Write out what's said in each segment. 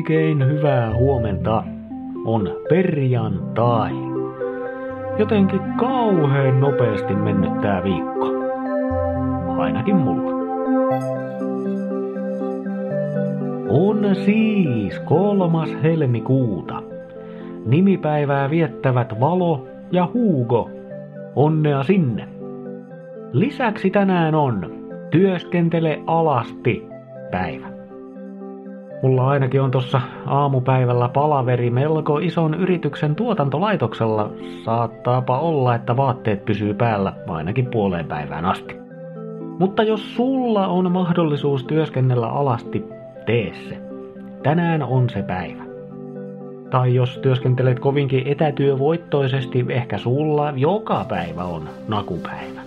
Oikein hyvää huomenta. On perjantai. Jotenkin kauhean nopeasti mennyt tää viikko. Ainakin mulla. On siis kolmas helmikuuta. Nimipäivää viettävät Valo ja Hugo. Onnea sinne. Lisäksi tänään on Työskentele alasti päivä. Mulla ainakin on tossa aamupäivällä palaveri melko ison yrityksen tuotantolaitoksella. Saattaapa olla, että vaatteet pysyy päällä ainakin puoleen päivään asti. Mutta jos sulla on mahdollisuus työskennellä alasti, tee se. Tänään on se päivä. Tai jos työskentelet kovinkin etätyövoittoisesti, ehkä sulla joka päivä on nakupäivä.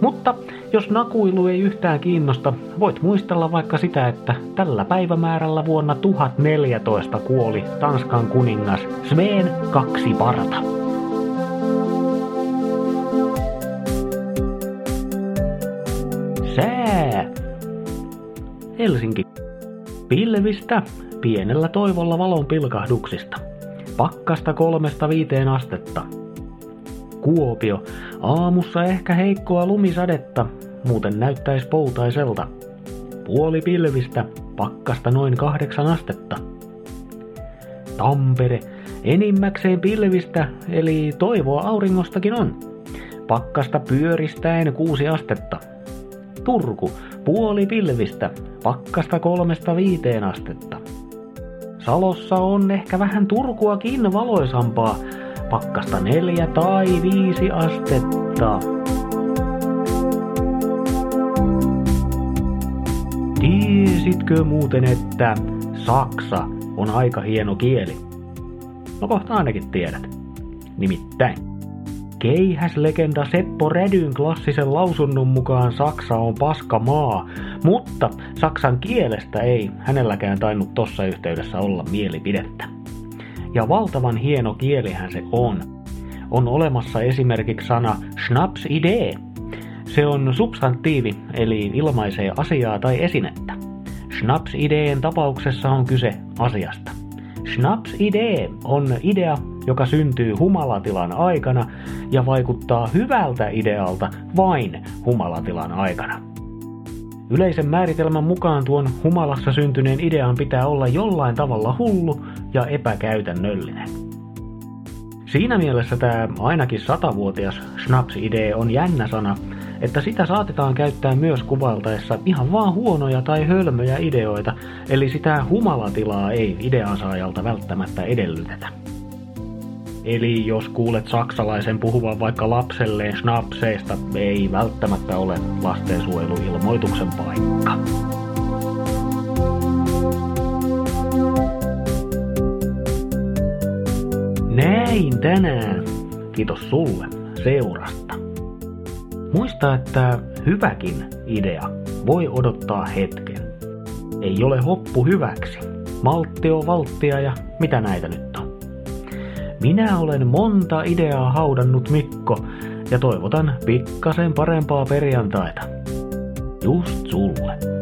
Mutta jos nakuilu ei yhtään kiinnosta, voit muistella vaikka sitä, että tällä päivämäärällä vuonna 1014 kuoli Tanskan kuningas Sven kaksi parta. Sää. Helsinki. Pilvistä pienellä toivolla valon pilkahduksista. Pakkasta kolmesta viiteen astetta. Kuopio. Aamussa ehkä heikkoa lumisadetta, muuten näyttäisi poutaiselta. Puoli pilvistä, pakkasta noin kahdeksan astetta. Tampere. Enimmäkseen pilvistä, eli toivoa auringostakin on. Pakkasta pyöristäen kuusi astetta. Turku. Puoli pilvistä, pakkasta kolmesta viiteen astetta. Salossa on ehkä vähän Turkuakin valoisampaa, pakkasta neljä tai viisi astetta. Tiesitkö muuten, että saksa on aika hieno kieli? No kohta ainakin tiedät. Nimittäin. Keihäslegenda Seppo Rädyn klassisen lausunnon mukaan Saksa on paska maa, mutta saksan kielestä ei hänelläkään tainnut tossa yhteydessä olla mielipidettä. Ja valtavan hieno kielihän se on. On olemassa esimerkiksi sana Schnapsidee. Se on substantiivi, eli ilmaisee asiaa tai esinettä. Schnapsideen tapauksessa on kyse asiasta. Schnapsidee on idea, joka syntyy humalatilan aikana ja vaikuttaa hyvältä idealta vain humalatilan aikana. Yleisen määritelmän mukaan tuon humalassa syntyneen idean pitää olla jollain tavalla hullu ja epäkäytännöllinen. Siinä mielessä tämä ainakin satavuotias schnapsidee on jännä sana, että sitä saatetaan käyttää myös kuvailtaessa ihan vaan huonoja tai hölmöjä ideoita, eli sitä humalatilaa ei ideansaajalta välttämättä edellytetä. Eli jos kuulet saksalaisen puhuvan vaikka lapselleen snapseista, ei välttämättä ole lastensuojeluilmoituksen paikka. Näin tänään. Kiitos sulle seurasta. Muista, että hyväkin idea voi odottaa hetken. Ei ole hoppu hyväksi. Maltti on valttia ja mitä näitä nyt on. Minä olen monta ideaa haudannut Mikko ja toivotan pikkasen parempaa perjantaita. Just sulle.